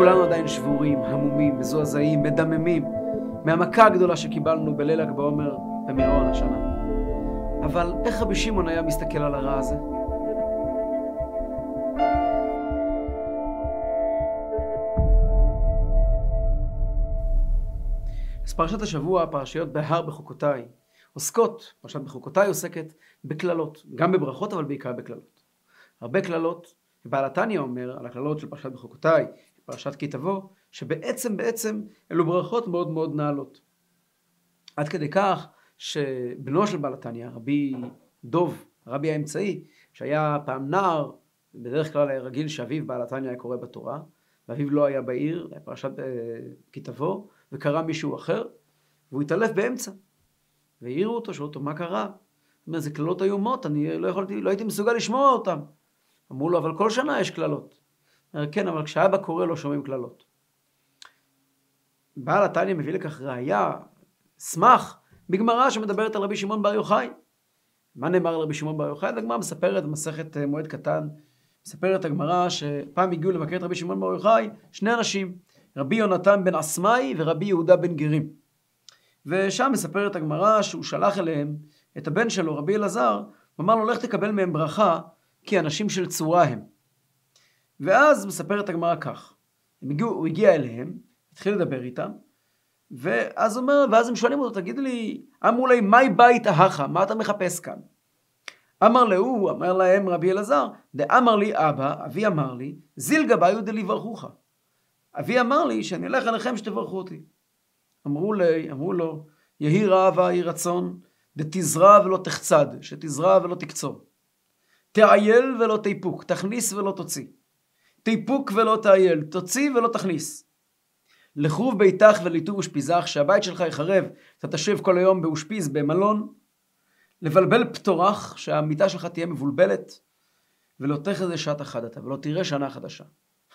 כולנו עדיין שבורים, המומים, מזועזעים, מדממים, מהמכה הגדולה שקיבלנו בליל ל"ג בעומר במירון השנה. אבל איך רבי שמעון היה מסתכל על הרע הזה? אז פרשת השבוע, פרשיות בהר בחוקותיי, עוסקות, פרשת בחוקותיי עוסקת בקללות, גם בברכות אבל בעיקר בקללות. הרבה קללות, ובעל התניא אומר על הקללות של פרשת בחוקותיי, פרשת כי תבוא, שבעצם בעצם אלו ברכות מאוד מאוד נעלות. עד כדי כך שבנו של בעל התניא, רבי דוב, הרבי האמצעי, שהיה פעם נער, בדרך כלל היה רגיל שאביו בעל התניא היה קורא בתורה, ואביו לא היה בעיר, היה פרשת אה, כי תבוא, וקרא מישהו אחר, והוא התעלף באמצע. והעירו אותו, שאלו אותו, מה קרה? הוא אומר, זה קללות איומות, אני לא יכולתי, לא הייתי מסוגל לשמוע אותן. אמרו לו, אבל כל שנה יש קללות. אומר, כן, אבל כשאבא קורא לא שומעים קללות. בעל התניא מביא לכך ראייה, סמך, בגמרא שמדברת על רבי שמעון בר יוחאי. מה נאמר על רבי שמעון בר יוחאי? הגמרא מספרת במסכת אה, מועד קטן, מספרת הגמרא שפעם הגיעו לבקר את רבי שמעון בר יוחאי שני אנשים, רבי יונתן בן אסמאי ורבי יהודה בן גרים. ושם מספרת הגמרא שהוא שלח אליהם את הבן שלו, רבי אלעזר, ואמר לו, לך תקבל מהם ברכה, כי אנשים של צורה הם. ואז מספרת הגמרא כך, הגיעו, הוא הגיע אליהם, התחיל לדבר איתם, ואז אומר, ואז הם שואלים אותו, תגיד לי, אמרו להם, מהי בית אהכה? מה אתה מחפש כאן? אמר להוא, אמר להם רבי אלעזר, דאמר לי אבא, אבי אמר לי, זיל גביו דליברכוך. אבי אמר לי שאני אלך אליכם שתברכו אותי. אמרו לי, אמרו לו, יהי רעבה יהי רצון, דתזרע ולא תחצד, שתזרע ולא תקצור. תעייל ולא תיפוק, תכניס ולא תוציא. תיפוק ולא תעייל, תוציא ולא תכניס. לחרוב ביתך וליטוב אושפיזך, שהבית שלך יחרב, אתה תשב כל היום באושפיז, במלון. לבלבל פטורך, שהמיטה שלך תהיה מבולבלת. ולא תחזה שעת אחדתה, ולא תראה שנה חדשה.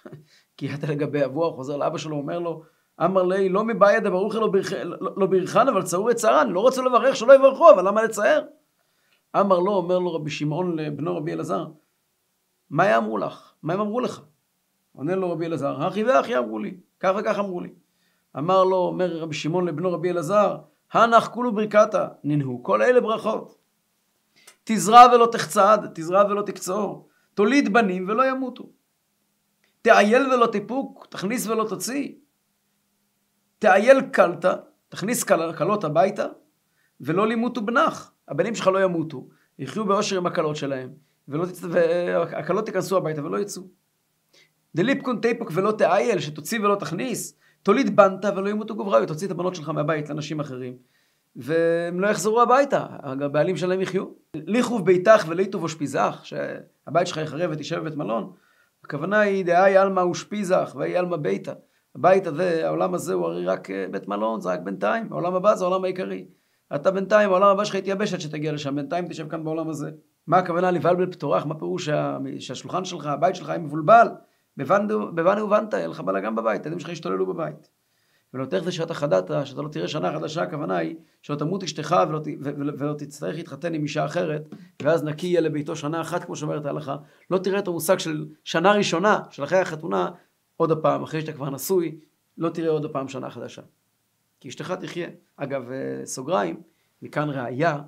כי אתה לגבי אבוה, חוזר לאבא שלו, אומר לו, אמר לי, לא מבעיה דברוך לא, לא, ברכן, אבל צרו את צערן, לא רוצה לברך, שלא יברכו, אבל למה לצער? אמר לו, אומר לו רבי שמעון לבנו רבי אלעזר, מה יאמרו לך? מה הם אמרו לך? עונה לו רבי אלעזר, אחי ואחי אמרו לי, כך וכך אמרו לי. אמר לו, אומר רבי שמעון לבנו רבי אלעזר, הנח כולו ברכתה, ננהו כל אלה ברכות. תזרע ולא תחצד, תזרע ולא תקצור, תוליד בנים ולא ימותו. תאייל ולא תיפוק, תכניס ולא תוציא. תאייל קלתא, תכניס כלות הביתה, ולא לימותו בנך. הבנים שלך לא ימותו, יחיו באושר עם הכלות שלהם, והכלות ייכנסו הביתה ולא יצאו. דליפקון תיפוק ולא תאייל, שתוציא ולא תכניס, תוליד בנתה ולא ימותו גובריו, תוציא את הבנות שלך מהבית לאנשים אחרים, והם לא יחזרו הביתה, הבעלים שלהם יחיו. ליכוב ביתך וליטוב אושפיזך, שהבית שלך יחרב ותשב בבית מלון, הכוונה היא דאי עלמא אושפיזך ואי עלמא ביתה. הבית הזה, העולם הזה הוא הרי רק אה, בית מלון, זה רק בינתיים, העולם הבא זה העולם העיקרי. אתה בינתיים, העולם הבא שלך יתייבש עד שתגיע לשם, בינתיים תשב כאן בעולם הזה. מה הכוונה לבלבל פטורך? מה פירוש שהשולחן שלך, הבית שלך יהיה מבולבל? בבני ובנת, יהיה לך בלאגן בבית, הילדים שלך ישתוללו בבית. ולא תכף שאתה חדת, שאתה לא תראה שנה חדשה, הכוונה היא שלא תמות אשתך ולא, ולא, ולא תצטרך להתחתן עם אישה אחרת, ואז נקי יהיה לביתו שנה אחת, כמו שאומרת ההלכה. לא תראה את המושג של שנה ראשונה, של אחרי החתונה, עוד הפעם, אחרי שאתה כבר נשוי, לא תראה עוד הפעם שנה חדשה. כי אשתך תחיה. אגב, אה, סוגריים, מכאן ראיה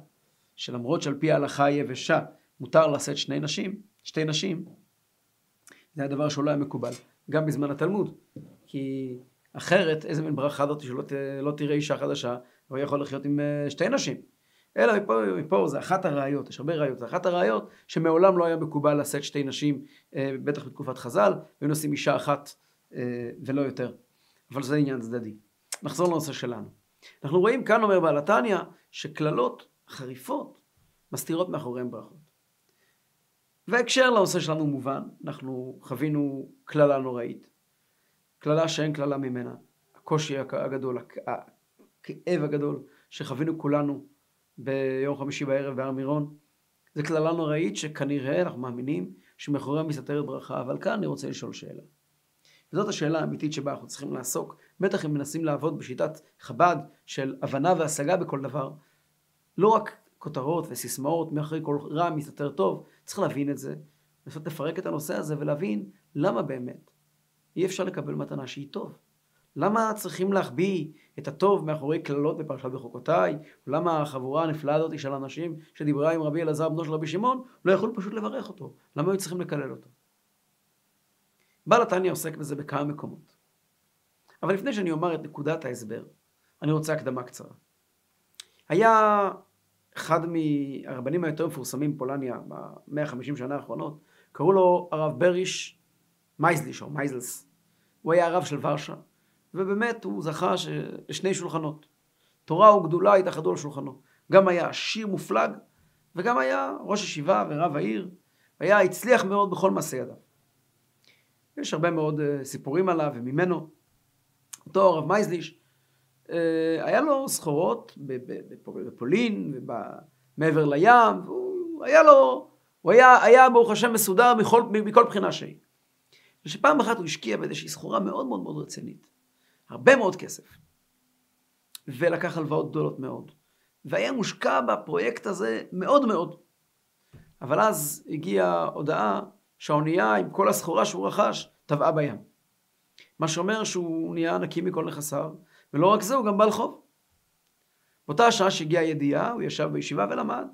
שלמרות שעל פי ההלכה היבשה מותר לשאת שני נשים, שתי נשים, זה הדבר שלא היה מקובל, גם בזמן התלמוד. כי אחרת, איזה מין ברכה זאת שלא ת, לא תראה אישה חדשה, הוא יכול לחיות עם אה, שתי נשים. אלא מפה, מפה זה אחת הראיות, יש הרבה ראיות, זה אחת הראיות שמעולם לא היה מקובל לשאת שתי נשים, אה, בטח בתקופת חז"ל, היו נושאים אישה אחת ולא יותר. אבל זה עניין צדדי. נחזור לנושא שלנו. אנחנו רואים כאן, אומר בעל התניא, שקללות חריפות מסתירות מאחוריהן ברכות. וההקשר לנושא שלנו מובן, אנחנו חווינו קללה נוראית, קללה שאין קללה ממנה, הקושי הגדול, הכאב הגדול שחווינו כולנו ביום חמישי בערב בהר מירון, זו קללה נוראית שכנראה אנחנו מאמינים שמאחוריה מסתתרת ברכה, אבל כאן אני רוצה לשאול שאלה. וזאת השאלה האמיתית שבה אנחנו צריכים לעסוק. בטח אם מנסים לעבוד בשיטת חב"ד של הבנה והשגה בכל דבר. לא רק כותרות וסיסמאות, מאחורי כל רע מסתתר טוב, צריך להבין את זה, לנסות לפרק את הנושא הזה ולהבין למה באמת אי אפשר לקבל מתנה שהיא טוב. למה צריכים להחביא את הטוב מאחורי קללות בפרשת בחוקותיי? למה החבורה הנפלאה הזאת של אנשים שדיברה עם רבי אלעזר בנו של רבי שמעון, לא יכלו פשוט לברך אותו? למה היו צריכים לקלל אותו? בעל התניא עוסק בזה בכמה מקומות. אבל לפני שאני אומר את נקודת ההסבר, אני רוצה הקדמה קצרה. היה אחד מהרבנים היותר מפורסמים בפולניה ב-150 שנה האחרונות, קראו לו הרב בריש מייזליש או מייזלס. הוא היה הרב של ורשה, ובאמת הוא זכה לשני שולחנות. תורה וגדולה התאחדו על שולחנו. גם היה עשיר מופלג, וגם היה ראש ישיבה ורב העיר, היה הצליח מאוד בכל מעשה ידיו. יש הרבה מאוד uh, סיפורים עליו וממנו. אותו הרב מייזליש, היה לו סחורות בפולין ומעבר לים, והוא היה לו, הוא היה, היה ברוך השם מסודר מכל, מכל בחינה שהיא. ושפעם אחת הוא השקיע באיזושהי סחורה מאוד מאוד מאוד רצינית. הרבה מאוד כסף. ולקח הלוואות גדולות מאוד. והיה מושקע בפרויקט הזה מאוד מאוד. אבל אז הגיעה הודעה שהאונייה עם כל הסחורה שהוא רכש טבעה בים. מה שאומר שהוא נהיה נקי מכל נכסיו, ולא רק זה, הוא גם בעל חוב. באותה השעה שהגיעה הידיעה, הוא ישב בישיבה ולמד.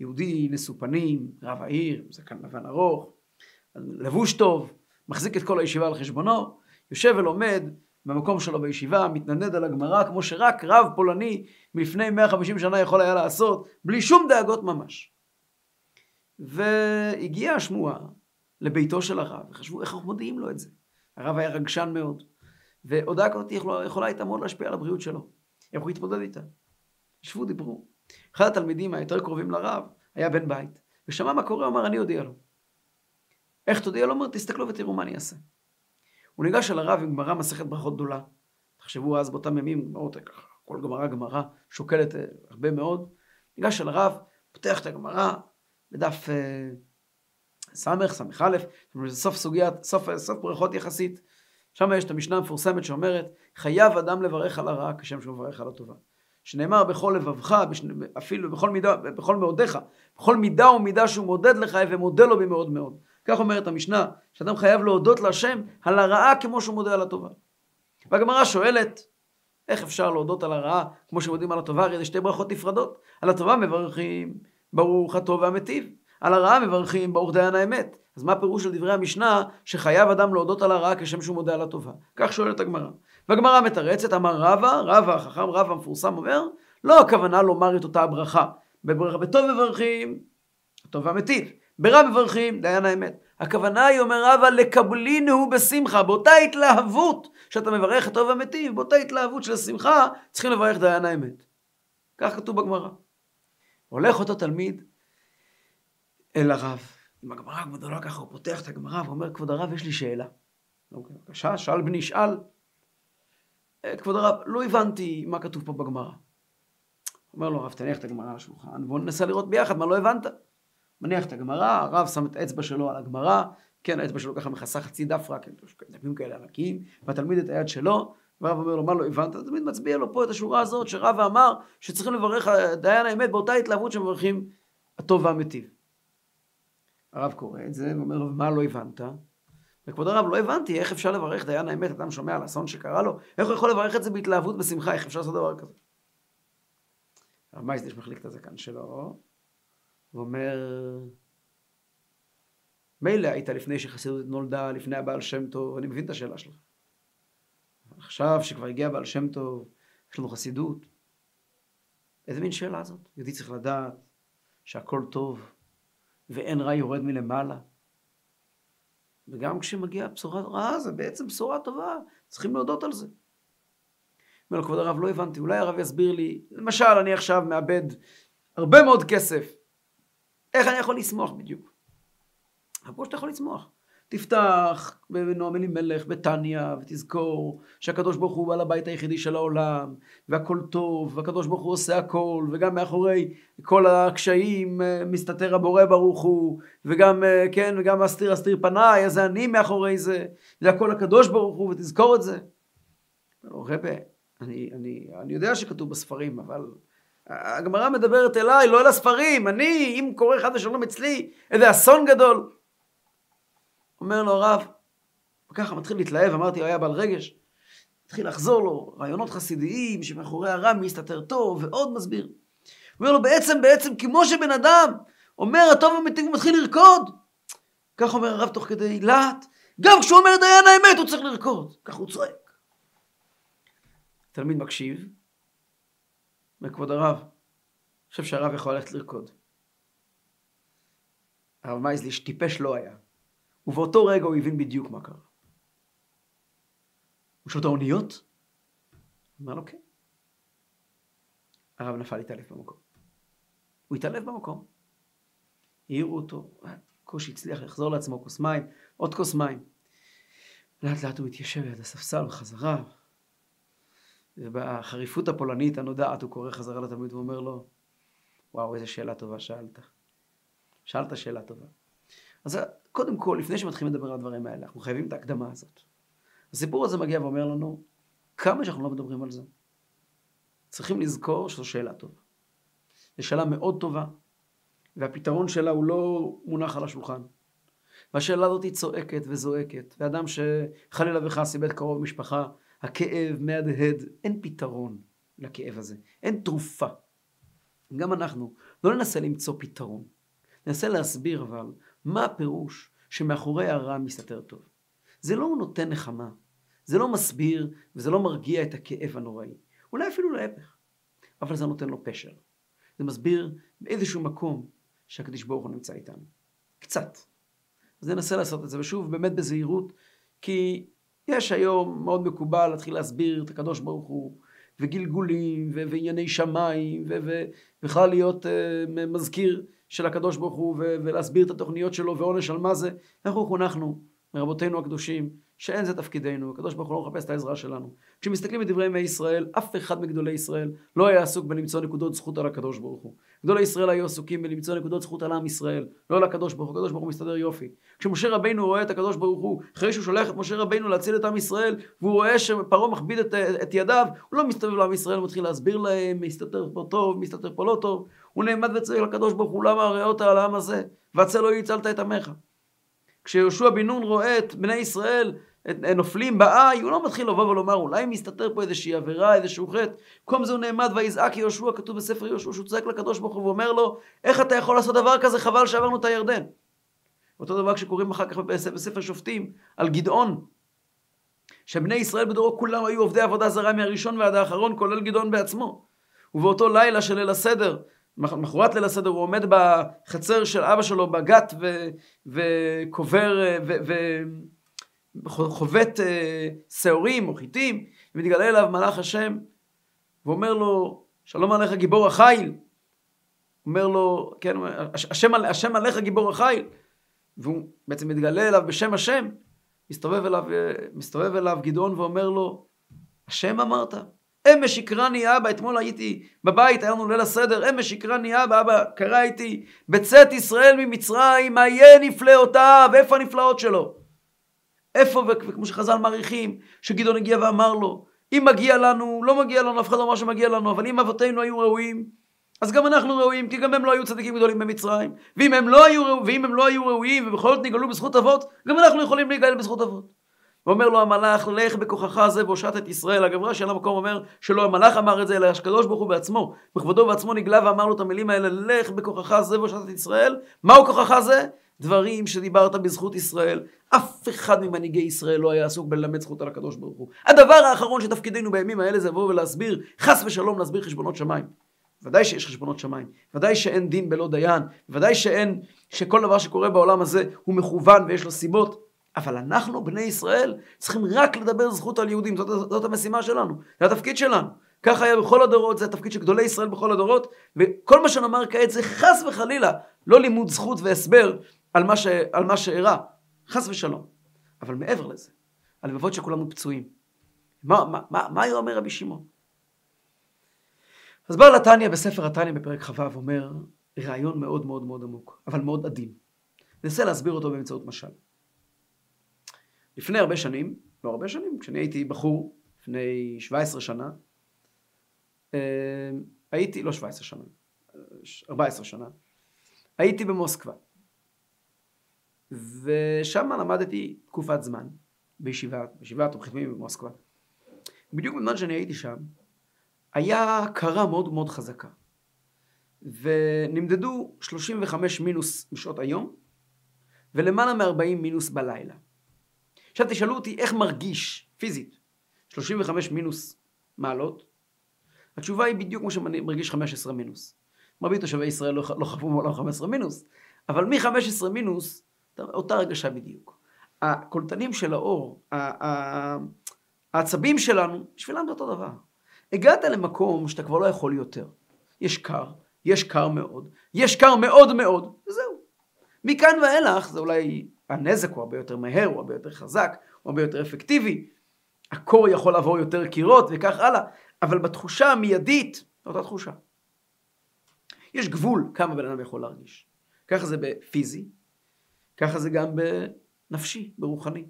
יהודי נשוא פנים, רב העיר, זקן לבן ארוך, לבוש טוב, מחזיק את כל הישיבה על חשבונו, יושב ולומד במקום שלו בישיבה, מתנדנד על הגמרא, כמו שרק רב פולני מלפני 150 שנה יכול היה לעשות, בלי שום דאגות ממש. והגיעה השמועה לביתו של הרב, וחשבו איך אנחנו מודיעים לו את זה. הרב היה רגשן מאוד, והודעה כזאת יכולה, יכולה הייתה מאוד להשפיע על הבריאות שלו. איך הוא התמודד איתה? ישבו, דיברו. אחד התלמידים היותר קרובים לרב היה בן בית, ושמע מה קורה, אמר, אני אודיע לו. איך תודיע לו? אומר, תסתכלו ותראו מה אני אעשה. הוא ניגש אל הרב עם גמרא מסכת ברכות גדולה. תחשבו אז באותם ימים, גמרות כל גמרא גמרא, שוקלת אה, הרבה מאוד. ניגש אל הרב, פותח את הגמרא בדף אה, סמך, סמך א', זה סוף סוגיית, סוף, סוף ברכות יחסית. שם יש את המשנה המפורסמת שאומרת, חייב אדם לברך על הרעה כשם שהוא מברך על הטובה. שנאמר בכל לבבך, אפילו בכל מידה, בכל מאודיך, בכל מידה ומידה שהוא מודד לך, ומודה לו במאוד מאוד. כך אומרת המשנה, שאדם חייב להודות להשם על הרעה כמו שהוא מודה על הטובה. והגמרא שואלת, איך אפשר להודות על הרעה כמו שמודים על הטובה? הרי זה שתי ברכות נפרדות. על הטובה מברכים ברוך הטוב והמטיב. על הרעה מברכים ברוך דיין האמת. אז מה הפירוש של דברי המשנה שחייב אדם להודות על הרעה כשם שהוא מודה על הטובה? כך שואלת הגמרא. והגמרא מתרצת, אמר רבא, רבא החכם רבא המפורסם אומר, לא הכוונה לומר את אותה הברכה. בברכה בטוב מברכים, הטוב והמטיב. ברע מברכים, דיין האמת. הכוונה היא, אומר רבא, לקבלינו בשמחה. באותה התלהבות שאתה מברך את טוב המטיב, באותה התלהבות של השמחה, צריכים לברך דיין האמת. כך כתוב בגמרא. הולך אותו תלמיד אל הרב. עם הגמרא הגדולה ככה, הוא פותח את הגמרא ואומר, כבוד הרב, יש לי שאלה. אוקיי, בבקשה, שאל בני, שאל. אה, כבוד הרב, לא הבנתי מה כתוב פה בגמרא. אומר לו הרב, תניח את הגמרא על השולחן, בואו ננסה לראות ביחד מה לא הבנת. מניח את הגמרא, הרב שם את האצבע שלו על הגמרא, כן, האצבע שלו ככה מכסה חצי דף רק, דפים כאלה ענקיים, והתלמיד את היד שלו, והרב אומר לו, מה לא הבנת? התלמיד מצביע לו פה את השורה הזאת, שרב אמר שצריכים לברך דיין האמת באותה התלהבות שמברכים הטוב והמיטיב. הרב קורא את זה, ואומר לו, מה לא הבנת? וכבוד הרב, לא הבנתי איך אפשר לברך דיין האמת, אדם שומע על אסון שקרה לו, איך הוא יכול לברך את זה בהתלהבות, בשמחה, איך אפשר לעשות דבר כזה? הרב מייסדיש מחליק את הזקן שלו, ואומר, מילא היית לפני שחסידות נולדה, לפני הבעל שם טוב, אני מבין את השאלה שלך. עכשיו שכבר הגיע הבעל שם טוב, יש לנו חסידות. איזה מין שאלה זאת? יהודי צריך לדעת שהכל טוב ואין רע יורד מלמעלה. וגם כשמגיעה בשורה רעה זה בעצם בשורה טובה, צריכים להודות על זה. אומר לו, כבוד הרב, לא הבנתי, אולי הרב יסביר לי, למשל, אני עכשיו מאבד הרבה מאוד כסף, איך אני יכול לשמוח בדיוק? אבל כמו שאתה יכול לשמוח. תפתח בנועם אלימלך, בתניא, ותזכור שהקדוש ברוך הוא בעל הבית היחידי של העולם, והכל טוב, והקדוש ברוך הוא עושה הכל, וגם מאחורי כל הקשיים אה, מסתתר הבורא ברוך הוא, וגם, אה, כן, וגם אסתיר אסתיר פניי, אז אני מאחורי זה, זה הכל הקדוש ברוך הוא, ותזכור את זה. רבי, אני, אני, אני יודע שכתוב בספרים, אבל הגמרא מדברת אליי, לא אל הספרים. אני, אם קורה חד ושלום אצלי, איזה אסון גדול. אומר לו הרב, וככה מתחיל להתלהב, אמרתי, הוא היה בעל רגש. התחיל לחזור לו רעיונות חסידיים שמאחורי הרם מסתתר טוב, ועוד מסביר. אומר לו, בעצם, בעצם, כמו שבן אדם אומר, הטוב המתים, הוא מתחיל לרקוד. כך אומר הרב תוך כדי להט, גם כשהוא אומר דיין האמת הוא צריך לרקוד. כך הוא צועק. תלמיד מקשיב, אומר, כבוד הרב, חושב שהרב יכול ללכת לרקוד. הרב מייזליש טיפש לא היה. ובאותו רגע הוא הבין בדיוק מה קרה. הוא שואל את האוניות? אמר לו כן. הרב נפל להתעלף במקום. הוא התעלף במקום. העירו אותו, קושי הצליח לחזור לעצמו כוס מים, עוד כוס מים. לאט לאט הוא מתיישב ליד הספסל בחזרה, ובחריפות הפולנית הנודעת הוא קורא חזרה לתלמיד ואומר לו, וואו, איזה שאלה טובה שאלת. שאלת שאלה טובה. אז קודם כל, לפני שמתחילים לדבר על הדברים האלה, אנחנו חייבים את ההקדמה הזאת. הסיפור הזה מגיע ואומר לנו, כמה שאנחנו לא מדברים על זה, צריכים לזכור שזו שאלה טובה. זו שאלה מאוד טובה, והפתרון שלה הוא לא מונח על השולחן. והשאלה הזאת היא צועקת וזועקת, ואדם שחלילה וחס איבד קרוב משפחה, הכאב מהדהד, אין פתרון לכאב הזה, אין תרופה. גם אנחנו לא ננסה למצוא פתרון, ננסה להסביר אבל מה הפירוש שמאחורי הרע מסתתר טוב. זה לא נותן נחמה, זה לא מסביר וזה לא מרגיע את הכאב הנוראי. אולי אפילו להפך, אבל זה נותן לו פשר. זה מסביר באיזשהו מקום שהקדיש ברוך הוא נמצא איתנו. קצת. אז ננסה לעשות את זה, ושוב, באמת בזהירות, כי יש היום מאוד מקובל להתחיל להסביר את הקדוש ברוך הוא, וגלגולים, ו- וענייני שמיים, ובכלל להיות uh, מזכיר של הקדוש ברוך הוא, ולהסביר את התוכניות שלו ועונש על מה זה. אנחנו חונכנו מרבותינו הקדושים, שאין זה תפקידנו, הקדוש ברוך הוא לא מחפש את העזרה שלנו. כשמסתכלים בדברי ימי ישראל, אף אחד מגדולי ישראל לא היה עסוק בלמצוא נקודות זכות על הקדוש ברוך הוא. גדולי ישראל היו עסוקים בלמצוא נקודות זכות על עם ישראל, לא על הקדוש ברוך הוא, הקדוש ברוך הוא מסתדר יופי. כשמשה רבינו רואה את הקדוש ברוך הוא, אחרי שהוא שולח את משה רבינו להציל את עם ישראל, והוא רואה שפרעה מכביד את, את ידיו, הוא לא מסתובב לעם ישראל, הוא מתחיל להסביר להם, מסתתר פה טוב, מסתתר פה לא טוב, הוא נעמד וצריך לקדוש ברוך הוא, למה אותה על העם הזה, והצל לא יצלת את עמך. כשיהושע בן נון רואה את בני ישראל נופלים בעי, הוא לא מתחיל לבוא ולומר, אולי מסתתר פה איזושהי עבירה, איזשהו חטא. במקום זה הוא נעמד ויזעק יהושע, כתוב בספר יהושע, שהוא צועק לקדוש ברוך הוא ואומר לו, איך אתה יכול לעשות דבר כזה, חבל שעברנו את הירדן. אותו דבר כשקוראים אחר כך בספר שופטים על גדעון, שבני ישראל בדורו כולם היו עובדי עבודה זרה מהראשון ועד האחרון, כולל גדעון בעצמו. ובאותו לילה של ליל הסדר, מחרת ליל הסדר הוא עומד בחצר של אבא שלו בגת וקובר וחובט אה, שעורים או חיטים ומתגלה אליו מלאך השם ואומר לו שלום עליך גיבור החיל. אומר לו כן השם, השם עליך גיבור החיל. והוא בעצם מתגלה אליו בשם השם מסתובב אליו, אה, מסתובב אליו גדעון ואומר לו השם אמרת אמש שקרני אבא, אתמול הייתי בבית, היה לנו ליל הסדר, אמש שקרני אבא, אבא קרא איתי, בצאת ישראל ממצרים, מה יהיה נפלאותיו, איפה הנפלאות שלו? איפה, וכמו שחז"ל מעריכים, שגדעון הגיע ואמר לו, אם מגיע לנו, לא מגיע לנו, אף אחד לא אמר שמגיע לנו, אבל אם אבותינו היו ראויים, אז גם אנחנו ראויים, כי גם הם לא היו צדיקים גדולים במצרים. ואם הם לא היו, ואם הם לא היו ראויים ובכל זאת נגאלו בזכות אבות, גם אנחנו יכולים להיגאל בזכות אבות. ואומר לו המלאך, לך בכוחך זה והושעת את ישראל. אגב, רש"י על המקום אומר שלא המלאך אמר את זה, אלא הקדוש ברוך הוא בעצמו. בכבודו ובעצמו נגלה ואמר לו את המילים האלה, לך בכוחך זה והושעת את ישראל. מהו כוחך זה? דברים שדיברת בזכות ישראל. אף אחד ממנהיגי ישראל לא היה עסוק בללמד זכות על הקדוש ברוך הוא. הדבר האחרון שתפקידנו בימים האלה זה לבוא ולהסביר, חס ושלום להסביר חשבונות שמיים. ודאי שיש חשבונות שמיים, ודאי שאין דין בלא דיין, ודאי שאין, שכל דבר שקורה בעולם הזה הוא מכוון ויש לו סיבות. אבל אנחנו, בני ישראל, צריכים רק לדבר זכות על יהודים, זאת, זאת המשימה שלנו, זה התפקיד שלנו. ככה היה בכל הדורות, זה התפקיד של גדולי ישראל בכל הדורות, וכל מה שנאמר כעת זה חס וחלילה לא לימוד זכות והסבר על מה, ש, על מה שאירע, חס ושלום. אבל מעבר לזה, הלבבות שכולנו פצועים. מה, מה, מה, מה היה אומר רבי שמעון? אז בעל התניא בספר התניא בפרק כ"ו אומר רעיון מאוד מאוד מאוד עמוק, אבל מאוד עדין. ננסה להסביר אותו באמצעות משל. לפני הרבה שנים, לא הרבה שנים, כשאני הייתי בחור, לפני 17 שנה, אה, הייתי, לא 17 שנה, 14 שנה, הייתי במוסקבה. ושם למדתי תקופת זמן. בישיבה, בישיבה התומכים במוסקבה. בדיוק בזמן שאני הייתי שם, היה קרה מאוד מאוד חזקה. ונמדדו 35 מינוס בשעות היום, ולמעלה מ-40 מינוס בלילה. עכשיו תשאלו אותי איך מרגיש פיזית 35 מינוס מעלות, התשובה היא בדיוק כמו שמרגיש 15 מינוס. מרבית תושבי ישראל לא, לא חוו מעולם 15 מינוס, אבל מ-15 מינוס, אותה הרגשה בדיוק. הקולטנים של האור, העצבים שלנו, בשבילם זה אותו דבר. הגעת למקום שאתה כבר לא יכול יותר. יש קר, יש קר מאוד, יש קר מאוד מאוד, וזהו. מכאן ואילך זה אולי, הנזק הוא הרבה יותר מהר, הוא הרבה יותר חזק, הוא הרבה יותר אפקטיבי. הקור יכול לעבור יותר קירות וכך הלאה, אבל בתחושה המיידית, אותה תחושה. יש גבול כמה בן אדם יכול להרגיש. ככה זה בפיזי, ככה זה גם בנפשי, ברוחני.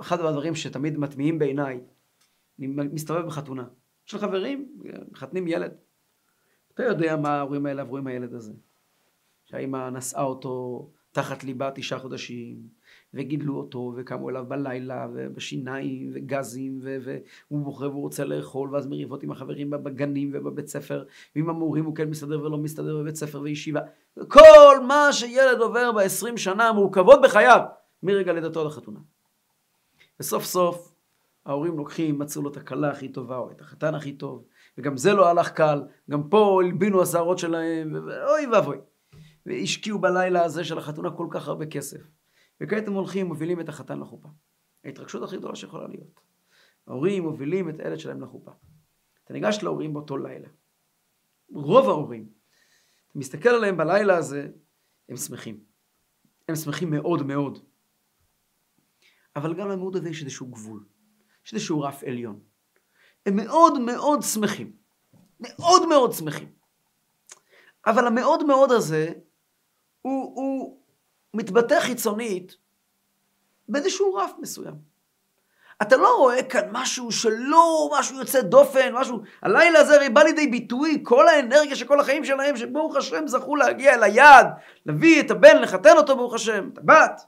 אחד הדברים שתמיד מטמיעים בעיניי, אני מסתובב בחתונה. יש לי חברים, מחתנים ילד. אתה יודע מה ההורים האלה עברו עם הילד הזה. שהאימא נשאה אותו תחת ליבה תשעה חודשים, וגידלו אותו, וקמו אליו בלילה, ובשיניים, וגזים, והוא בוחר והוא רוצה לאכול, ואז מריבות עם החברים בגנים ובבית ספר, ועם המורים הוא כן מסתדר ולא מסתדר בבית ספר וישיבה. כל מה שילד עובר בעשרים שנה המורכבות בחייו, מרגע לידתו עד החתונה. וסוף סוף ההורים לוקחים, מצאו לו את הכלה הכי טובה, או את החתן הכי טוב, וגם זה לא הלך קל, גם פה הלבינו השערות שלהם, ואוי ואבוי. והשקיעו בלילה הזה של החתונה כל כך הרבה כסף. וכעת הם הולכים, מובילים את החתן לחופה. ההתרגשות הכי גדולה שיכולה להיות. ההורים מובילים את הילד שלהם לחופה. אתה ניגש להורים באותו לילה. רוב ההורים, אתה מסתכל עליהם בלילה הזה, הם שמחים. הם שמחים מאוד מאוד. אבל גם למאוד הזה יש איזשהו גבול. יש איזשהו רף עליון. הם מאוד מאוד שמחים. מאוד מאוד שמחים. אבל המאוד מאוד הזה, הוא, הוא מתבטא חיצונית באיזשהו רף מסוים. אתה לא רואה כאן משהו שלא, משהו יוצא דופן, משהו... הלילה הזה הרי בא לידי ביטוי כל האנרגיה של כל החיים שלהם, שברוך השם זכו להגיע אל היעד, להביא את הבן, לחתן אותו ברוך השם, את הבת.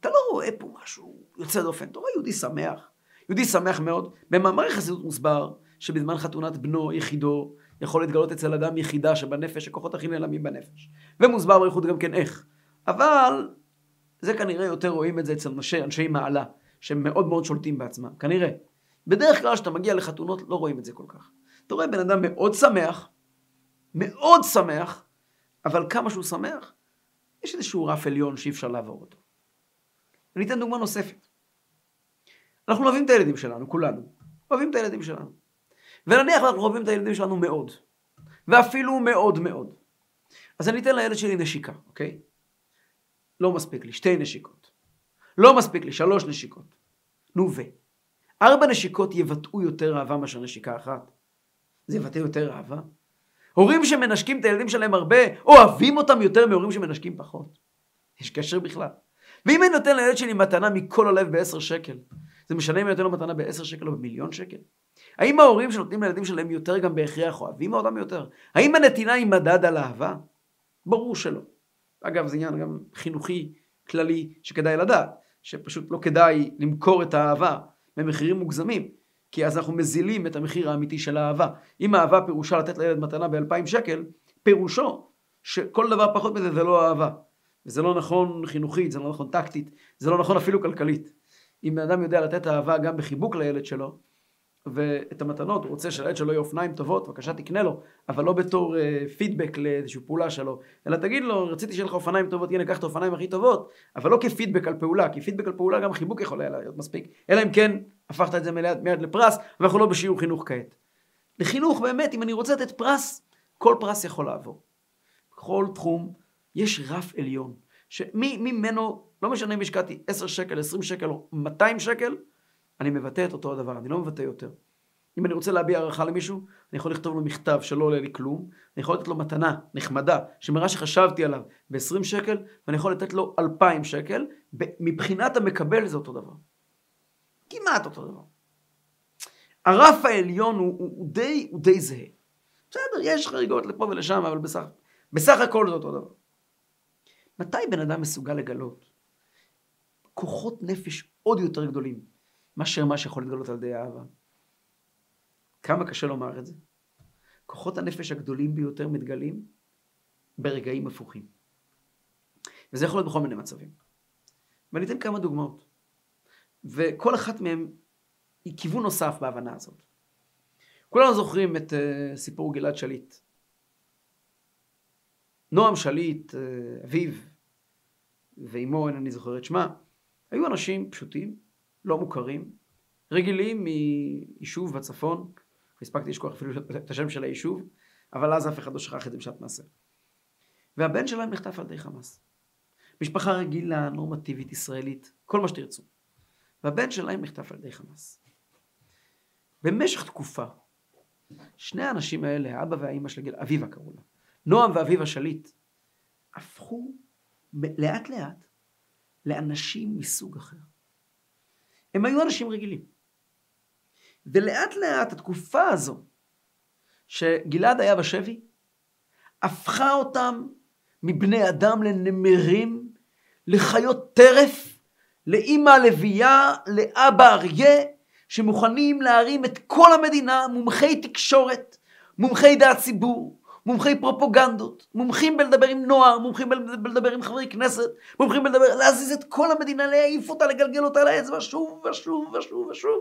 אתה לא רואה פה משהו יוצא דופן, אתה רואה יהודי שמח. יהודי שמח מאוד. במאמר יחסיות מוסבר שבזמן חתונת בנו יחידו יכול להתגלות אצל אדם יחידה שבנפש, הכוחות הכי נעלמים בנפש. ומוסבר באריכות גם כן איך. אבל זה כנראה יותר רואים את זה אצל אנשי, אנשי מעלה, שהם מאוד מאוד שולטים בעצמם, כנראה. בדרך כלל כשאתה מגיע לחתונות לא רואים את זה כל כך. אתה רואה בן אדם מאוד שמח, מאוד שמח, אבל כמה שהוא שמח, יש איזשהו רף עליון שאי אפשר לעבור אותו. אני אתן דוגמה נוספת. אנחנו אוהבים את הילדים שלנו, כולנו. אוהבים את הילדים שלנו. ונניח אנחנו אוהבים את הילדים שלנו מאוד. ואפילו מאוד מאוד. אז אני אתן לילד שלי נשיקה, אוקיי? לא מספיק לי, שתי נשיקות. לא מספיק לי, שלוש נשיקות. נו ו. ארבע נשיקות יבטאו יותר אהבה מאשר נשיקה אחת. זה יבטא יותר אהבה. הורים שמנשקים את הילדים שלהם הרבה, אוהבים אותם יותר מהורים שמנשקים פחות. יש קשר בכלל. ואם אני נותן לילד שלי מתנה מכל הלב בעשר שקל, זה משנה אם אני נותן לו מתנה בעשר שקל או במיליון שקל? האם ההורים שנותנים לילדים שלהם יותר גם בהכרח אוהבים אותם יותר? האם הנתינה היא מדד על אהבה? ברור שלא. אגב, זה עניין גם חינוכי כללי שכדאי לדעת, שפשוט לא כדאי למכור את האהבה במחירים מוגזמים, כי אז אנחנו מזילים את המחיר האמיתי של האהבה. אם האהבה פירושה לתת לילד מתנה באלפיים שקל, פירושו שכל דבר פחות מזה זה לא אהבה. וזה לא נכון חינוכית, זה לא נכון טקטית, זה לא נכון אפילו כלכלית. אם בן אדם יודע לתת אהבה גם בחיבוק לילד שלו, ואת המתנות, הוא רוצה שלילד שלו יהיו אופניים טובות, בבקשה תקנה לו, אבל לא בתור uh, פידבק לאיזושהי פעולה שלו, אלא תגיד לו, רציתי שיהיה לך אופניים טובות, הנה קח את האופניים הכי טובות, אבל לא כפידבק על פעולה, כי פידבק על פעולה גם חיבוק יכול היה להיות מספיק, אלא אם כן הפכת את זה מיד, מיד לפרס, ואנחנו לא בשיעור חינוך כעת. לחינוך באמת, אם אני רוצה לתת פרס, כל פרס יכול לעבור. בכל תחום יש רף עליון, שממנו, לא משנה אם השקעתי 10 שקל, 20 שקל או 200 שקל, אני מבטא את אותו הדבר, אני לא מבטא יותר. אם אני רוצה להביע הערכה למישהו, אני יכול לכתוב לו מכתב שלא עולה לי כלום, אני יכול לתת לו מתנה נחמדה, שמראה שחשבתי עליו ב-20 שקל, ואני יכול לתת לו 2,000 שקל, מבחינת המקבל זה אותו דבר. כמעט אותו דבר. הרף העליון הוא, הוא, הוא, די, הוא די זהה. בסדר, יש חריגות לפה ולשם, אבל בסך, בסך הכל זה אותו דבר. מתי בן אדם מסוגל לגלות כוחות נפש עוד יותר גדולים מאשר מה שיכול להתגלות על ידי האהבה. כמה קשה לומר את זה. כוחות הנפש הגדולים ביותר מתגלים ברגעים הפוכים. וזה יכול להיות בכל מיני מצבים. ואני אתן כמה דוגמאות. וכל אחת מהן היא כיוון נוסף בהבנה הזאת. כולנו זוכרים את uh, סיפור גלעד שליט. נועם שליט, uh, אביו, ואימו, אינני זוכר את שמה, היו אנשים פשוטים, לא מוכרים, רגילים מיישוב בצפון, הספקתי לשכוח אפילו את השם של היישוב, אבל אז אף אחד לא שכח את זה בשעת מעשה. והבן שלהם נחטף על ידי חמאס. משפחה רגילה, נורמטיבית, ישראלית, כל מה שתרצו. והבן שלהם נחטף על ידי חמאס. במשך תקופה, שני האנשים האלה, האבא והאימא של גיל, אביבה קראו לה, נועם ואביבה שליט, הפכו לאט לאט לאנשים מסוג אחר. הם היו אנשים רגילים. ולאט לאט התקופה הזו שגלעד היה בשבי, הפכה אותם מבני אדם לנמרים, לחיות טרף, לאימא לביאה, לאבא אריה, שמוכנים להרים את כל המדינה, מומחי תקשורת, מומחי דעת ציבור, מומחי פרופוגנדות, מומחים בלדבר עם נוער, מומחים בלדבר עם חברי כנסת, מומחים בלדבר, להזיז את כל המדינה, להעיף אותה, לגלגל אותה לאצבע שוב ושוב ושוב ושוב,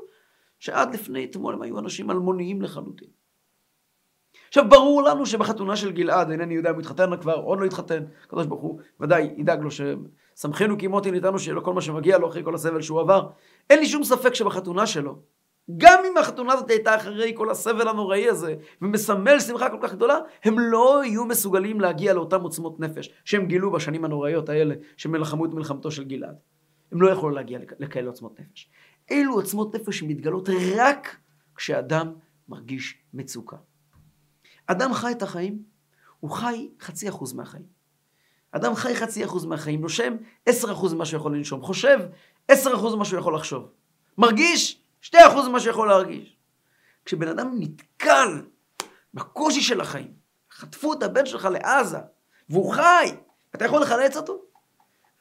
שעד לפני אתמול הם היו אנשים אלמוניים לחלוטין. עכשיו ברור לנו שבחתונה של גלעד, אינני יודע אם הוא התחתן כבר, עוד לא התחתן, הקדוש ברוך הוא ודאי ידאג לו ששמחנו כי מותי ניתנו שיהיה לו כל מה שמגיע לו אחרי כל הסבל שהוא עבר. אין לי שום ספק שבחתונה שלו, גם אם החתונה הזאת הייתה אחרי כל הסבל הנוראי הזה, ומסמל שמחה כל כך גדולה, הם לא יהיו מסוגלים להגיע לאותן עוצמות נפש שהם גילו בשנים הנוראיות האלה, שהם נלחמו את מלחמתו של גלעד. הם לא יכולו להגיע לכאלה עוצמות נפש. אלו עוצמות נפש שמתגלות רק כשאדם מרגיש מצוקה. אדם חי את החיים, הוא חי חצי אחוז מהחיים. אדם חי חצי אחוז מהחיים, נושם עשר אחוז ממה שהוא יכול לנשום, חושב עשר אחוז ממה שהוא יכול לחשוב, מרגיש שתי אחוז ממה שהוא יכול להרגיש. כשבן אדם נתקל בקושי של החיים, חטפו את הבן שלך לעזה, והוא חי, אתה יכול לחלץ אותו?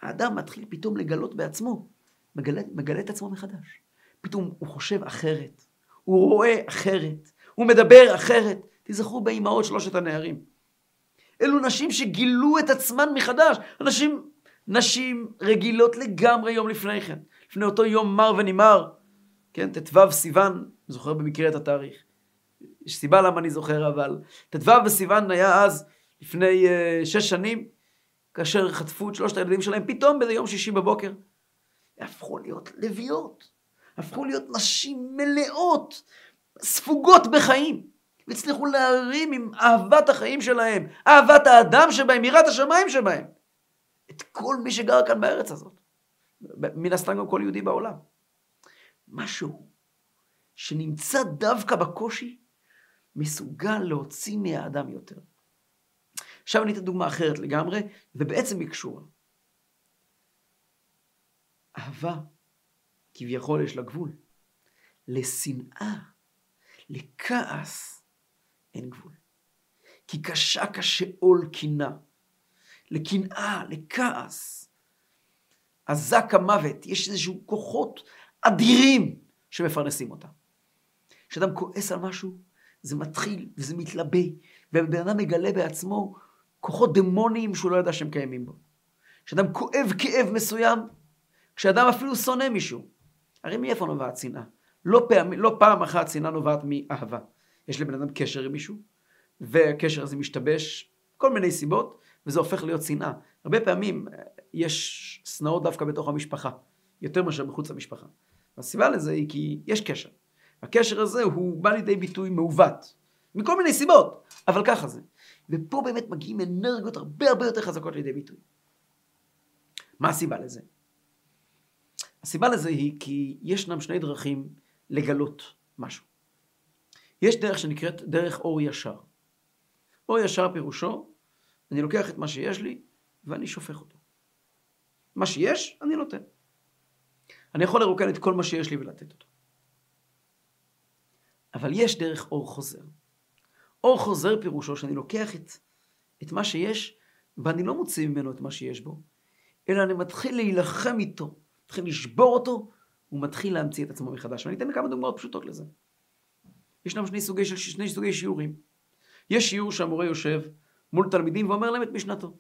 האדם מתחיל פתאום לגלות בעצמו, מגלה, מגלה את עצמו מחדש. פתאום הוא חושב אחרת, הוא רואה אחרת, הוא מדבר אחרת. תזכרו באימהות שלושת הנערים. אלו נשים שגילו את עצמן מחדש. אנשים, נשים רגילות לגמרי יום לפני כן. לפני אותו יום מר ונמהר. כן, ט"ו סיוון, זוכר במקרה את התאריך. יש סיבה למה אני זוכר, אבל ט"ו בסיוון היה אז, לפני uh, שש שנים, כאשר חטפו את שלושת הילדים שלהם, פתאום באיזה יום שישי בבוקר, הפכו להיות לביאות. הפכו להיות נשים מלאות, ספוגות בחיים. והצליחו להרים עם אהבת החיים שלהם, אהבת האדם שבהם, יראת השמיים שבהם, את כל מי שגר כאן בארץ הזאת. מן הסתם גם כל יהודי בעולם. משהו שנמצא דווקא בקושי, מסוגל להוציא מהאדם יותר. עכשיו אני אתן דוגמה אחרת לגמרי, ובעצם היא קשורה. אהבה, כביכול יש לה גבול. לשנאה, לכעס, אין גבול. כי קשה כשאול קינה. לקנאה, לכעס. אזק המוות, יש איזשהו כוחות אדירים שמפרנסים אותה. כשאדם כועס על משהו, זה מתחיל וזה מתלבה, ובן אדם מגלה בעצמו כוחות דמוניים שהוא לא ידע שהם קיימים בו. כשאדם כואב כאב מסוים, כשאדם אפילו שונא מישהו. הרי מאיפה נובעת שנאה? לא, לא פעם אחת שנאה נובעת מאהבה. יש לבן אדם קשר עם מישהו, והקשר הזה משתבש, כל מיני סיבות, וזה הופך להיות שנאה. הרבה פעמים אה, יש שנאות דווקא בתוך המשפחה, יותר מאשר מחוץ למשפחה. והסיבה לזה היא כי יש קשר. הקשר הזה הוא בא לידי ביטוי מעוות, מכל מיני סיבות, אבל ככה זה. ופה באמת מגיעים אנרגיות הרבה הרבה יותר חזקות לידי ביטוי. מה הסיבה לזה? הסיבה לזה היא כי ישנם שני דרכים לגלות משהו. יש דרך שנקראת דרך אור ישר. אור ישר פירושו, אני לוקח את מה שיש לי ואני שופך אותו. מה שיש, אני נותן. אני יכול לרוקן את כל מה שיש לי ולתת אותו. אבל יש דרך אור חוזר. אור חוזר פירושו שאני לוקח את, את מה שיש ואני לא מוציא ממנו את מה שיש בו, אלא אני מתחיל להילחם איתו מתחיל לשבור אותו, הוא מתחיל להמציא את עצמו מחדש. ואני אתן כמה דוגמאות פשוטות לזה. ישנם שני סוגי, שני סוגי שיעורים. יש שיעור שהמורה יושב מול תלמידים ואומר להם את משנתו.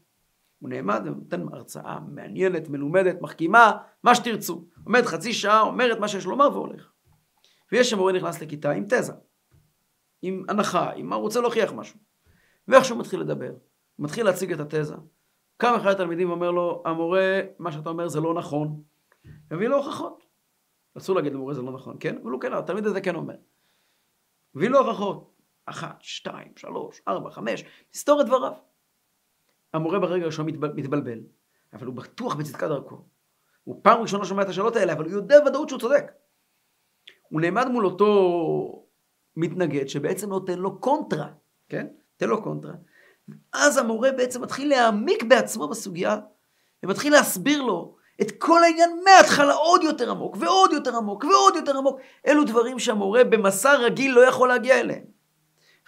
הוא נעמד ונותן הרצאה מעניינת, מלומדת, מחכימה, מה שתרצו. עומד חצי שעה, אומר את מה שיש לומר והולך. ויש המורה נכנס לכיתה עם תזה, עם הנחה, עם מה הוא רוצה להוכיח משהו. ואיך שהוא מתחיל לדבר, מתחיל להציג את התזה. קם אחד התלמידים ואומר לו, המורה, מה שאתה אומר זה לא נכון. מביא לו הוכחות. אסור להגיד למורה זה לא נכון, כן? אבל הוא כן, התלמיד הזה כן אומר. מביא לו הוכחות. אחת, שתיים, שלוש, ארבע, חמש, תסתור את דבריו. המורה ברגע הראשון מתבל, מתבלבל, אבל הוא בטוח בצדקת דרכו. הוא פעם ראשונה שומע את השאלות האלה, אבל הוא יודע ודאות שהוא צודק. הוא נעמד מול אותו מתנגד שבעצם נותן לו קונטרה, כן? נותן לו קונטרה. אז המורה בעצם מתחיל להעמיק בעצמו בסוגיה, ומתחיל להסביר לו את כל העניין מההתחלה עוד יותר עמוק, ועוד יותר עמוק, ועוד יותר עמוק. אלו דברים שהמורה במסע רגיל לא יכול להגיע אליהם.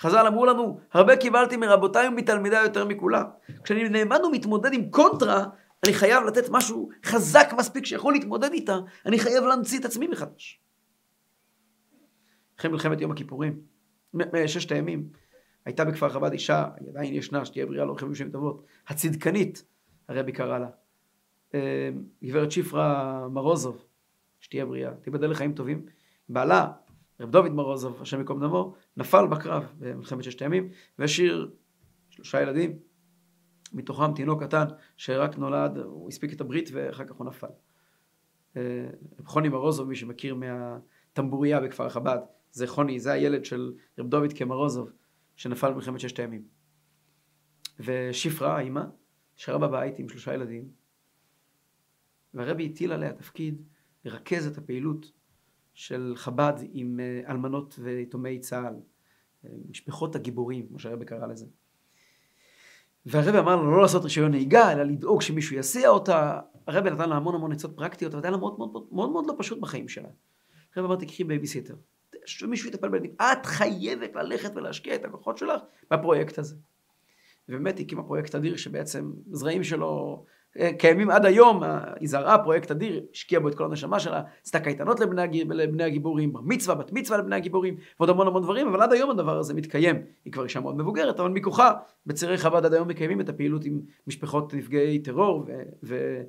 חז"ל אמרו לנו, הרבה קיבלתי מרבותיי ומתלמידיי יותר מכולם. כשאני נעמד ומתמודד עם קונטרה, אני חייב לתת משהו חזק מספיק שיכול להתמודד איתה, אני חייב להמציא את עצמי מחדש. אחרי מלחמת יום הכיפורים, ששת הימים, הייתה בכפר חב"ד אישה, היא עדיין ישנה, שתהיה בריאה לא חייבים שם טובות, הצדקנית, הרבי קרא לה. אה, גברת שפרה מרוזוב, שתהיה בריאה, תיבדל לחיים טובים. בעלה, רב דוד מרוזוב, השם ייקום דמו, נפל בקרב במלחמת ששת הימים, והשאיר שלושה ילדים, מתוכם תינוק קטן שרק נולד, הוא הספיק את הברית ואחר כך הוא נפל. אה, רב חוני מרוזוב, מי שמכיר מהטמבוריה בכפר חב"ד, זה חוני, זה הילד של רב דוד כמרוזוב, שנפל במלחמת ששת הימים. ושפרה, האימא, שרה בבית עם שלושה ילדים, והרבי הטיל עליה תפקיד לרכז את הפעילות של חב"ד עם אה, אלמנות ויתומי צה"ל, אה, משפחות הגיבורים, כמו שהרבי קרא לזה. והרבי אמר לה לא לעשות רישיון נהיגה, אלא לדאוג שמישהו יסיע אותה. הרבי נתן לה המון המון עצות פרקטיות, אבל היה לה מאוד מאוד, מאוד מאוד מאוד לא פשוט בחיים שלה. הרבי אמר, תקחי בייביסיטר, שמישהו יטפל בילדים. את חייבת ללכת ולהשקיע את הכוחות שלך בפרויקט הזה. ובאמת הקימה פרויקט אדיר שבעצם זרעים שלו קיימים עד היום, זרעה פרויקט אדיר, השקיעה בו את כל הנשמה שלה, עשתה קייטנות לבני, לבני הגיבורים, בר מצווה, בת מצווה לבני הגיבורים, ועוד המון המון דברים, אבל עד היום הדבר הזה מתקיים. היא כבר אישה מאוד מבוגרת, אבל מכוחה, בצירי חב"ד עד היום מקיימים את הפעילות עם משפחות נפגעי טרור ו- ו-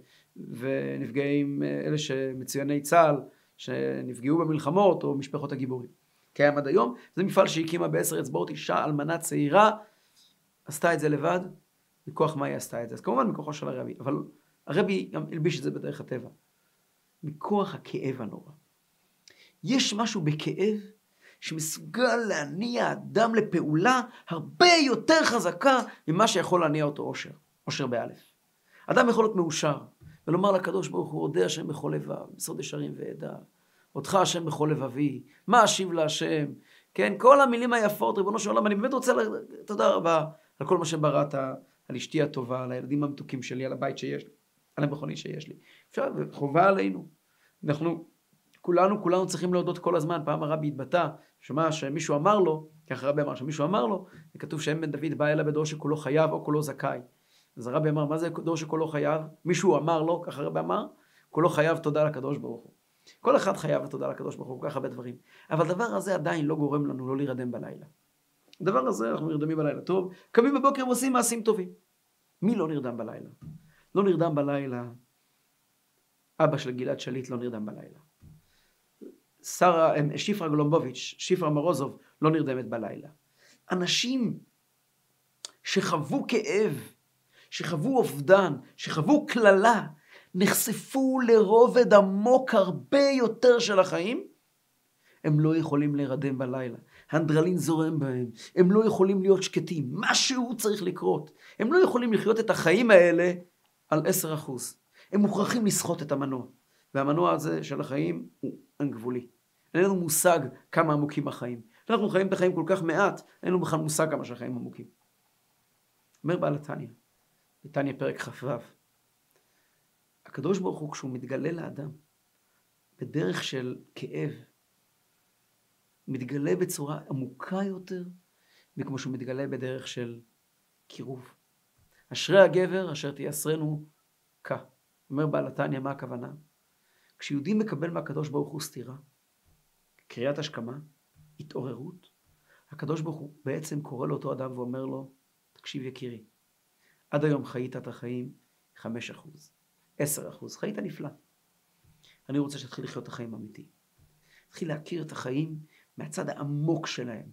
ונפגעים, אלה שמצויני צה"ל, שנפגעו במלחמות, או משפחות הגיבורים. קיים עד היום, זה מפעל שהקימה בעשר אצבעות אישה אלמנה צעירה, עשתה את זה לבד, מכוח מה היא עשתה את זה? אז כמובן מכוחו של הרבי, אבל הרבי גם הלביש את זה בדרך הטבע. מכוח הכאב הנורא. יש משהו בכאב שמסוגל להניע אדם לפעולה הרבה יותר חזקה ממה שיכול להניע אותו אושר, אושר באלף. אדם יכול להיות מאושר ולומר לקדוש ברוך הוא, אודה השם בכל לבב, בסוד ישרים ועדה. אותך השם בכל לבבי, מה אשיב להשם, כן, כל המילים היפות, ריבונו של עולם, אני באמת רוצה, תודה רבה על כל מה שבראת, על אשתי הטובה, על הילדים המתוקים שלי, על הבית שיש לי, על המכונית שיש לי. אפשר, חובה עלינו. אנחנו, כולנו, כולנו צריכים להודות כל הזמן. פעם הרבי התבטא, שמע שמישהו אמר לו, ככה הרבי אמר שמישהו אמר לו, וכתוב שאם בן דוד בא אליו בדור שכולו חייב או כולו זכאי. אז הרבי אמר, מה זה דור שכולו חייב? מישהו אמר לו, ככה הרבי אמר, כולו חייב תודה לקדוש ברוך הוא. כל אחד חייב תודה לקדוש ברוך הוא, כל כך הרבה דברים. אבל הדבר הזה עדיין לא גורם לנו לא להירדם בלילה. הדבר הזה, אנחנו נרדמים בלילה טוב, קמים בבוקר ועושים מעשים טובים. מי לא נרדם בלילה? לא נרדם בלילה, אבא של גלעד שליט לא נרדם בלילה. שרה, שפרה גלומבוביץ', שפרה מרוזוב, לא נרדמת בלילה. אנשים שחוו כאב, שחוו אובדן, שחוו קללה, נחשפו לרובד עמוק הרבה יותר של החיים, הם לא יכולים להירדם בלילה. האנדרלין זורם בהם, הם לא יכולים להיות שקטים, משהו צריך לקרות. הם לא יכולים לחיות את החיים האלה על עשר אחוז. הם מוכרחים לסחוט את המנוע. והמנוע הזה של החיים הוא גבולי. אין לנו מושג כמה עמוקים החיים. אנחנו חיים את החיים כל כך מעט, אין לנו בכלל מושג כמה שהחיים עמוקים. אומר בעל התניא, בתניא פרק כ"ו, הקדוש ברוך הוא כשהוא מתגלה לאדם בדרך של כאב, מתגלה בצורה עמוקה יותר מכמו שהוא מתגלה בדרך של קירוב. אשרי הגבר אשר תייסרנו כה. אומר בעל התניא, מה הכוונה? כשיהודי מקבל מהקדוש ברוך הוא סתירה, קריאת השכמה, התעוררות, הקדוש ברוך הוא בעצם קורא לאותו אדם ואומר לו, תקשיב יקירי, עד היום חיית את החיים 5%, 10%, חיית נפלא. אני רוצה שתתחיל לחיות את החיים האמיתיים. תתחיל להכיר את החיים מהצד העמוק שלהם.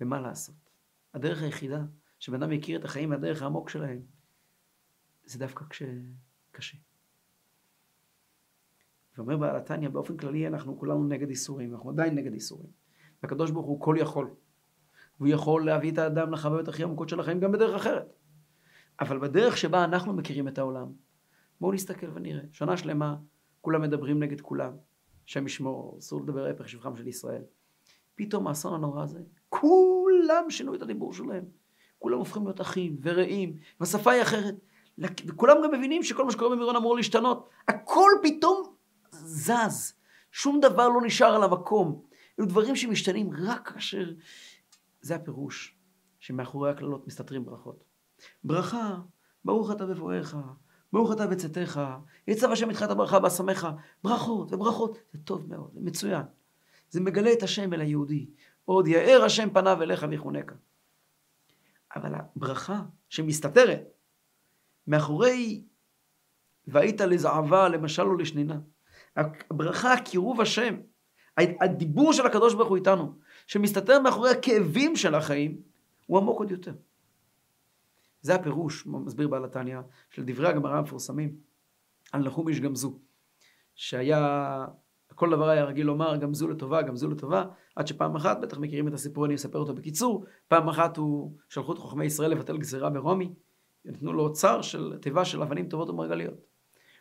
ומה לעשות? הדרך היחידה שבן אדם יכיר את החיים מהדרך העמוק שלהם, זה דווקא כשקשה. ואומר בעל התניא, באופן כללי אנחנו כולנו נגד איסורים, אנחנו עדיין נגד איסורים. והקדוש ברוך הוא כל יכול. והוא יכול להביא את האדם לחוויות הכי עמוקות של החיים גם בדרך אחרת. אבל בדרך שבה אנחנו מכירים את העולם, בואו נסתכל ונראה. שנה שלמה כולם מדברים נגד כולם. השם ישמור, אסור לדבר הפך שבחם של ישראל. פתאום האסון הנורא הזה, כולם שינו את הדיבור שלהם. כולם הופכים להיות אחים ורעים, והשפה היא אחרת. וכולם גם מבינים שכל מה שקורה במירון אמור להשתנות. הכל פתאום זז. שום דבר לא נשאר על המקום. אלו דברים שמשתנים רק כאשר... זה הפירוש, שמאחורי הקללות מסתתרים ברכות. ברכה, ברוך אתה בבואך, ברוך אתה בצאתך, יצב השם איתך את הברכה ואשמך. ברכות וברכות, זה טוב מאוד, זה מצוין. זה מגלה את השם אל היהודי. עוד יאר השם פניו אליך ויחונקה. אבל הברכה שמסתתרת מאחורי והיית לזעבה למשל או לשנינה. הברכה, קירוב השם, הדיבור של הקדוש ברוך הוא איתנו, שמסתתר מאחורי הכאבים של החיים, הוא עמוק עוד יותר. זה הפירוש, מסביר בעל התניא, של דברי הגמרא המפורסמים על נחום איש גמזו, שהיה, כל דבר היה רגיל לומר גמזו לטובה, גמזו לטובה, עד שפעם אחת, בטח מכירים את הסיפור, אני אספר אותו בקיצור, פעם אחת הוא, שלחו את חכמי ישראל לבטל גזירה ברומי, נתנו לו אוצר של תיבה של אבנים טובות ומרגליות.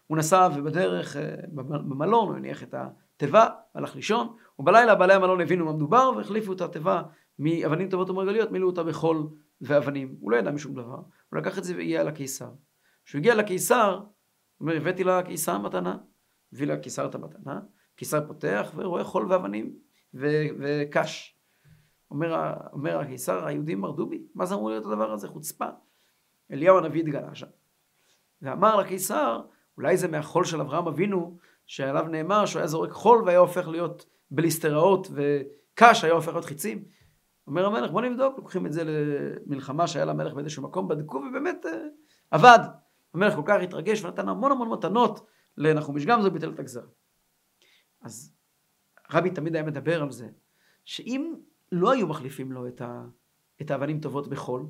הוא נסע ובדרך אה, במלון הוא הניח את התיבה, הלך לישון, ובלילה בעלי המלון הבינו מה מדובר והחליפו את התיבה מאבנים טובות ומרגליות, מילאו אותה בחול ואבנים. הוא לא ידע משום דבר, הוא לקח את זה והגיע לקיסר. כשהוא הגיע לקיסר, הוא אומר, הבאתי לקיסר מתנה, הביא לקיסר את המתנה, קיסר פותח ורואה חול ואבנים ו- וקש. אומר, אומר הקיסר, היהודים מרדו בי, מה זה אמור להיות הדבר הזה? חוצפה. אליהו הנביא התגלה שם. ואמר לקיסר, אולי זה מהחול של אברהם אבינו, שעליו נאמר שהוא היה זורק חול והיה הופך להיות בליסטראות, וקש היה הופך להיות חיצים. אומר המלך, בוא נבדוק, לוקחים את זה למלחמה שהיה למלך באיזשהו מקום, בדקו ובאמת uh, עבד. המלך כל כך התרגש ונתן המון המון מתנות לנחומיש גמזו, ביטל את הגזרה. אז רבי תמיד היה מדבר על זה, שאם לא היו מחליפים לו את, ה, את האבנים טובות בחול,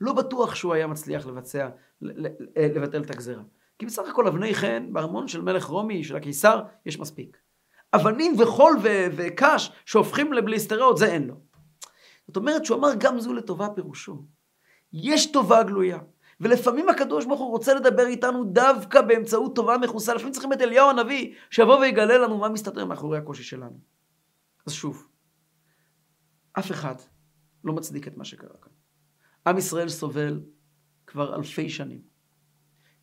לא בטוח שהוא היה מצליח לבצע, לבטל את הגזרה. כי בסך הכל אבני חן בארמון של מלך רומי, של הקיסר, יש מספיק. אבנים וחול ו- וקש שהופכים לבליסטראות, זה אין לו. זאת אומרת שהוא אמר גם זו לטובה פירושו. יש טובה גלויה. ולפעמים הקדוש ברוך הוא רוצה לדבר איתנו דווקא באמצעות טובה מכוסה. לפעמים צריכים את אליהו הנביא שיבוא ויגלה לנו מה מסתתר מאחורי הקושי שלנו. אז שוב, אף אחד לא מצדיק את מה שקרה כאן. עם ישראל סובל כבר אלפי שנים.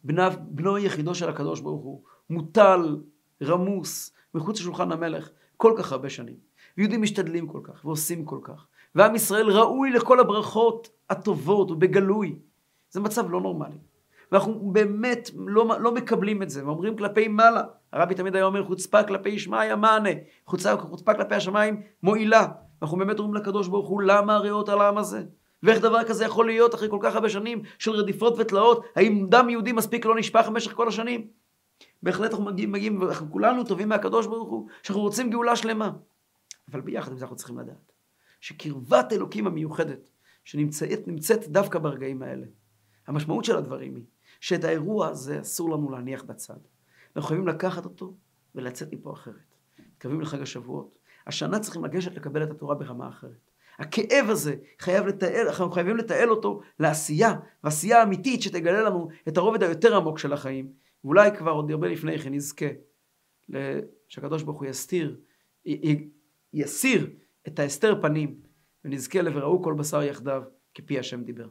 בנו, בנו יחידו של הקדוש ברוך הוא מוטל, רמוס, מחוץ לשולחן המלך כל כך הרבה שנים. ויהודים משתדלים כל כך ועושים כל כך. ועם ישראל ראוי לכל הברכות הטובות ובגלוי. זה מצב לא נורמלי. ואנחנו באמת לא, לא מקבלים את זה, ואומרים כלפי מעלה. הרבי תמיד היה אומר, חוצפה כלפי שמיא מענה, חוצפה, חוצפה כלפי השמיים מועילה. אנחנו באמת אומרים לקדוש ברוך הוא, למה הריאות על העם הזה? ואיך דבר כזה יכול להיות אחרי כל כך הרבה שנים של רדיפות ותלאות? האם דם יהודי מספיק לא נשפך במשך כל השנים? בהחלט אנחנו מגיעים, מגיעים, ואנחנו כולנו טובים מהקדוש ברוך הוא, שאנחנו רוצים גאולה שלמה. אבל ביחד עם זה אנחנו צריכים לדעת, שקרבת אלוקים המיוחדת, שנמצאת דווקא ברגעים האלה, המשמעות של הדברים היא, שאת האירוע הזה אסור לנו להניח בצד. אנחנו חייבים לקחת אותו ולצאת מפה אחרת. מתקרבים לחג השבועות. השנה צריכים לגשת לקבל את התורה ברמה אחרת. הכאב הזה חייב לתעל, אנחנו חייבים לתעל אותו לעשייה, ועשייה אמיתית שתגלה לנו את הרובד היותר עמוק של החיים. ואולי כבר עוד הרבה לפני כן נזכה שהקדוש ברוך הוא יסתיר, י, יסיר את ההסתר פנים, ונזכה ל"וראו כל בשר יחדיו", כפי השם דיבר.